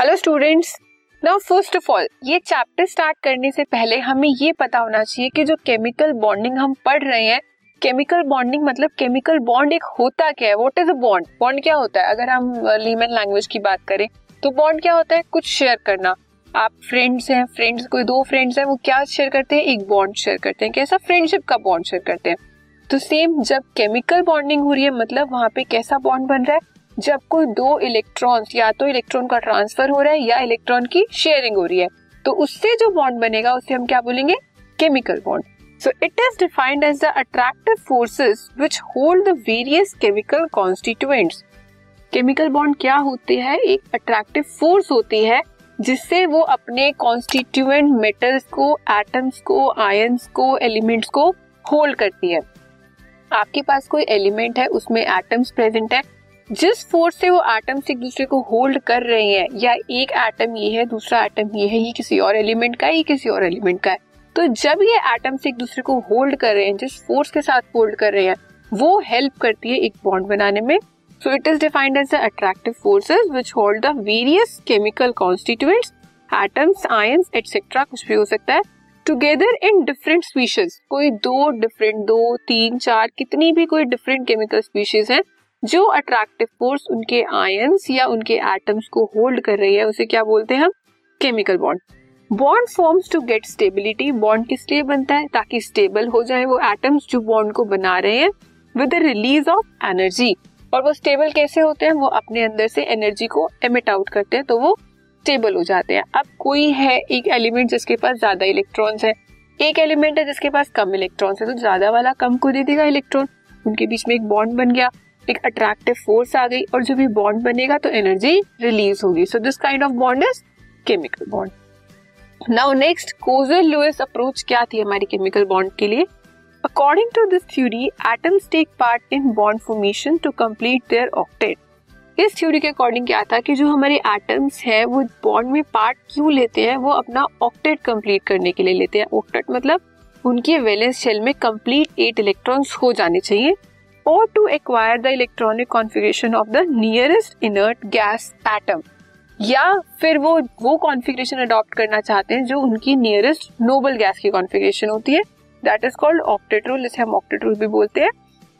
Hello students now first of all ये chapter start करने से पहले हमें ये पता होना चाहिए कि जो केमिकल बॉन्डिंग हम पढ़ रहे हैं केमिकल बॉन्डिंग मतलब केमिकल बॉन्ड एक होता क्या है? What is a bond bond क्या होता है? अगर हम लीमन लैंग्वेज की बात करें तो बॉन्ड क्या होता है? कुछ शेयर करना। आप फ्रेंड्स हैं फ्रेंड्स कोई दो फ्रेंड्स हैं, वो क्या शेयर करते हैं? एक बॉन्ड शेयर करते हैं, कैसा फ्रेंडशिप का बॉन्ड शेयर करते हैं? तो सेम जब केमिकल बॉन्डिंग हो रही है मतलब वहाँ पे कैसा बॉन्ड बन रहा है? जब कोई दो इलेक्ट्रॉन्स या तो इलेक्ट्रॉन का ट्रांसफ़र हो रहा है या इलेक्ट्रॉन की शेयरिंग हो रही है तो उससे जो बॉन्ड बनेगा, उसे हम क्या बोलेंगे? Chemical bond so it is defined as the attractive forces which hold the various chemical constituents chemical bond क्या होते हैं? एक अट्रैक्टिव फोर्स होती है, जिससे वो अपने कॉन्स्टिट्यूएंट मेटल्स को एटम्स को आयंस को एलिमेंट्स को होल्ड करती है। आपके पास कोई एलिमेंट है, उसमें एटम्स प्रेजेंट है? जिस फोर्स से वो एटम्स एक दूसरे को होल्ड कर रहे हैं, या एक एटम ये है, दूसरा एटम ये है, ये किसी और एलिमेंट का है, ये किसी और एलिमेंट का है। तो जब ये एटम्स एक दूसरे को होल्ड कर रहे हैं, जिस फोर्स के साथ होल्ड कर रहे हैं, वो हेल्प करती है एक बॉन्ड बनाने में। So it is defined as attractive forces which hold the various chemical constituents atoms ions etcetera कुछ भी हो सकता है टुगेदर इन डिफरेंट स्पीशीज कोई दो डिफरेंट दो, तीन, चार, कितनी भी कोई डिफरेंट केमिकल स्पीशीज है जो अट्रैक्टिव फोर्स उनके आयंस या उनके एटम्स को होल्ड कर रही है, उसे क्या बोलते हैं हम? Chemical bond bond forms to get stability bond किस लिए बनता है? ताकि स्टेबल हो जाए वो एटम्स जो बॉन्ड को बना रहे हैं विद रिलीज़ ऑफ़ एनर्जी और वो स्टेबल कैसे होते हैं? वो अपने अंदर से एनर्जी को एमिट आउट करते हैं तो वो स्टेबल हो जाते हैं। अब कोई है एक एलिमेंट जिसके पास ज़्यादा इलेक्ट्रॉन्स है? एक एलिमेंट है जिसके पास कम इलेक्ट्रॉन्स है तो ज़्यादा वाला कम को दे देगा इलेक्ट्रॉन उनके बीच में एक बॉन्ड बन गया। एक अट्रैक्टिव फोर्स आ गई और जब भी बॉन्ड बनेगा तो एनर्जी रिलीज़ होगी। So this kind of bond is chemical bond now next Kossel Lewis approach क्या थी हमारी केमिकल बॉन्ड के लिए? According to this theory atoms take part in bond formation to complete their octet इस theory के according क्या था कि जो हमारे एटम्स हैं, वो बॉन्ड में पार्ट क्यों लेते हैं? वो अपना ऑक्टेट कंप्लीट करने के लिए लेते हैं। ऑक्टेट मतलब उनके वैलेंस शेल में कंप्लीट एट इलेक्ट्रॉन्स हो जाने चाहिए। और to acquire the electronic configuration of the nearest inert gas atom या फिर वो वो कॉन्फ़िगरेशन अडॉप्ट करना चाहते हैं जो उनकी नियरेस्ट नोबल गैस की कॉन्फ़िगरेशन होती है। That is called octet rule जिसे हम ऑक्टेट रूल भी बोलते हैं।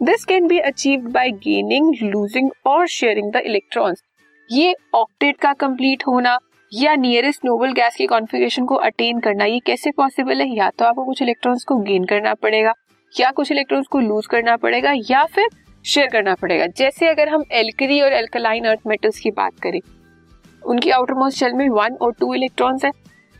This can be achieve by gaining losing और शेयरिंग द इलेक्ट्रॉन्स ये ऑक्टेट का कंप्लीट होना या नियरेस्ट नोबल गैस की कॉन्फ़िगरेशन को अटेन करना, ये कैसे पॉसिबल है? या तो आपको कुछ इलेक्ट्रॉन्स को गेन करना पड़ेगा। या कुछ इलेक्ट्रॉन्स को लूज करना पड़ेगा या फिर शेयर करना पड़ेगा। जैसे अगर हम एल्करी और एल्कलाइन अर्थ मेटल्स की बात करें, उनकी आउटर मोस्ट शेल में वन और टू इलेक्ट्रॉन्स है।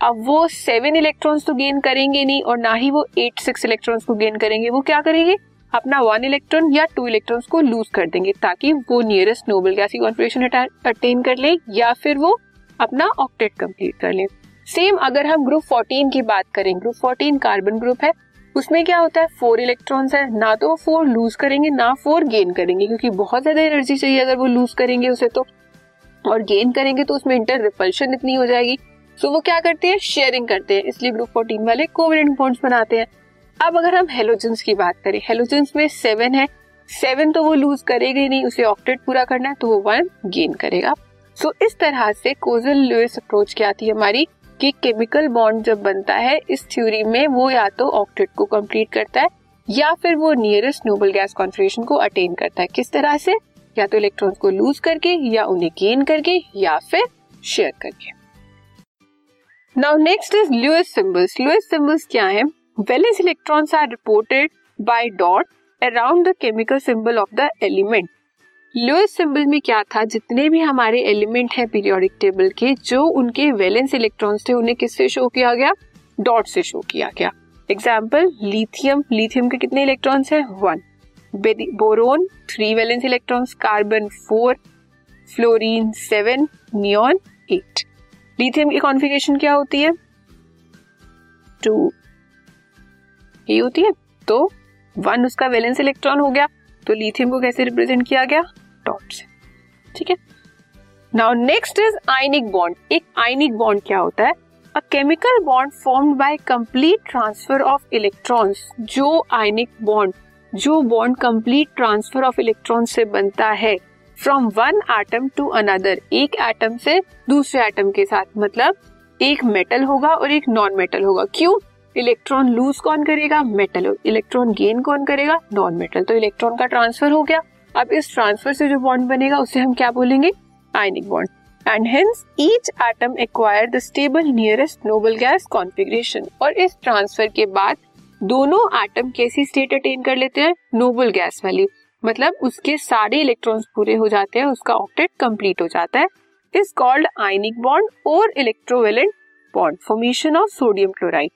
अब वो सेवन इलेक्ट्रॉन्स तो गेन करेंगे नहीं और ना ही वो एट सिक्स इलेक्ट्रॉन्स को गेन करेंगे। वो क्या करेंगे? अपना वन इलेक्ट्रॉन या टू इलेक्ट्रॉन्स को लूज कर देंगे ताकि वो नियरेस्ट नोबल गैस की कॉन्फिग्रेशन अटेन कर ले या फिर वो अपना ऑक्टेट कंप्लीट कर ले। सेम अगर हम ग्रुप 14 की बात करें ग्रुप 14 कार्बन ग्रुप है उसमें क्या होता है? फोर इलेक्ट्रॉन्स है। ना तो वो फोर लूज करेंगे ना फोर गेन करेंगे क्योंकि बहुत ज़्यादा एनर्जी चाहिए अगर वो लूज करेंगे उसे तो। और गेन करेंगे तो उसमें इंटर रिपल्शन इतनी हो जाएगी। सो वो क्या करते हैं? शेयरिंग करते हैं। इसलिए ग्रुप फोर्टीन वाले कोवेलेंट बॉन्ड्स बनाते हैं। अब अगर हम हेलोजेंस की बात करें हेलोजेंस में सेवन है। सेवन तो वो लूज करेगा ही नहीं उसे ऑक्टेट पूरा करना है तो वो वन गेन करेगा। सो so, इस तरह से कोजल लुइस अप्रोच क्या थी हमारी? कि केमिकल बॉन्ड जब बनता है, इस थ्योरी में वो या तो ऑक्टेट को कंप्लीट करता है, या फिर वो नियरेस्ट नोबल गैस कॉन्फिग्रेशन को अटेन करता है। किस तरह से? या तो इलेक्ट्रॉन्स को लूज करके, या उन्हें गेन करके, या फिर शेयर करके। Now next is Lewis symbols Lewis symbols क्या है? Valence electrons are reported by dot around the chemical symbol of the element Lewis symbol में क्या था? जितने भी हमारे एलिमेंट हैं पीरियोडिक टेबल के, जो उनके वैलेंस इलेक्ट्रॉन्स थे, उन्हें किससे शो किया गया? डॉट से शो किया गया। एग्ज़ाम्पल लिथियम लिथियम के कितने इलेक्ट्रॉन्स हैं? One boron three valence electrons carbon four fluorine seven neon eight lithium की कॉन्फ़िगरेशन क्या होती है? टू ये होती है? तो वन उसका वैलेंस इलेक्ट्रॉन हो गया। तो लिथियम को कैसे रिप्रेजेंट किया गया? डॉट से ठीक है? Now next is ionic bond एक आयनिक बॉन्ड क्या होता है? A chemical bond formed by complete transfer of electrons जो आयनिक बॉन्ड जो bond complete transfer of electron से बनता है from one atom to another एक एटम से दूसरे एटम के साथ मतलब एक मेटल होगा और एक नॉन मेटल होगा. क्यों? इलेक्ट्रॉन लूज कौन करेगा? मेटल। और इलेक्ट्रॉन गेन कौन करेगा? नॉन मेटल तो इलेक्ट्रॉन का ट्रांसफ़र हो गया। अब इस ट्रांसफ़र से जो बॉन्ड बनेगा, उसे हम क्या बोलेंगे? Ionic bond and hence each atom acquire the stable nearest noble gas configuration और इस ट्रांसफ़र के बाद, दोनों एटम कैसी स्टेट अटेन कर लेते हैं? नोबल गैस वाली। मतलब उसके सारे इलेक्ट्रॉन्स पूरे हो जाते हैं, उसका ऑक्टेट कंप्लीट हो जाता है। इज़ कॉल्ड आयनिक बॉन्ड और electrovalent bond formation of sodium chloride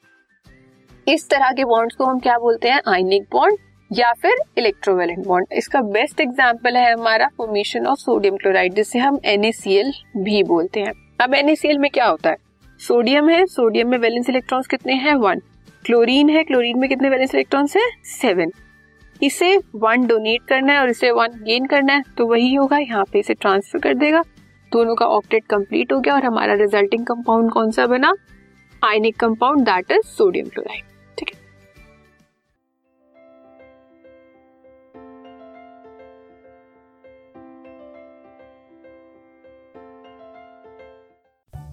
इस तरह के बॉन्ड्स को हम क्या बोलते हैं? आयनिक बॉन्ड या फिर इलेक्ट्रोवेलेंट बॉन्ड इसका बेस्ट एग्ज़ाम्पल है हमारा फॉर्मेशन ऑफ़ सोडियम क्लोराइड जिसे हम NaCl भी बोलते हैं। अब NaCl में क्या होता है? सोडियम है सोडियम में वैलेंस इलेक्ट्रॉन्स कितने हैं? वन क्लोरीन है क्लोरीन में कितने वैलेंस इलेक्ट्रॉन्स है? सेवन इसे वन डोनेट करना है और इसे वन गेन करना है तो वही होगा। यहाँ पे इसे ट्रांसफ़र कर देगा। दोनों का ऑक्टेट कंप्लीट हो गया और हमारा रिजल्टिंग कंपाउंड कौन सा बना? Ionic compound that is sodium chloride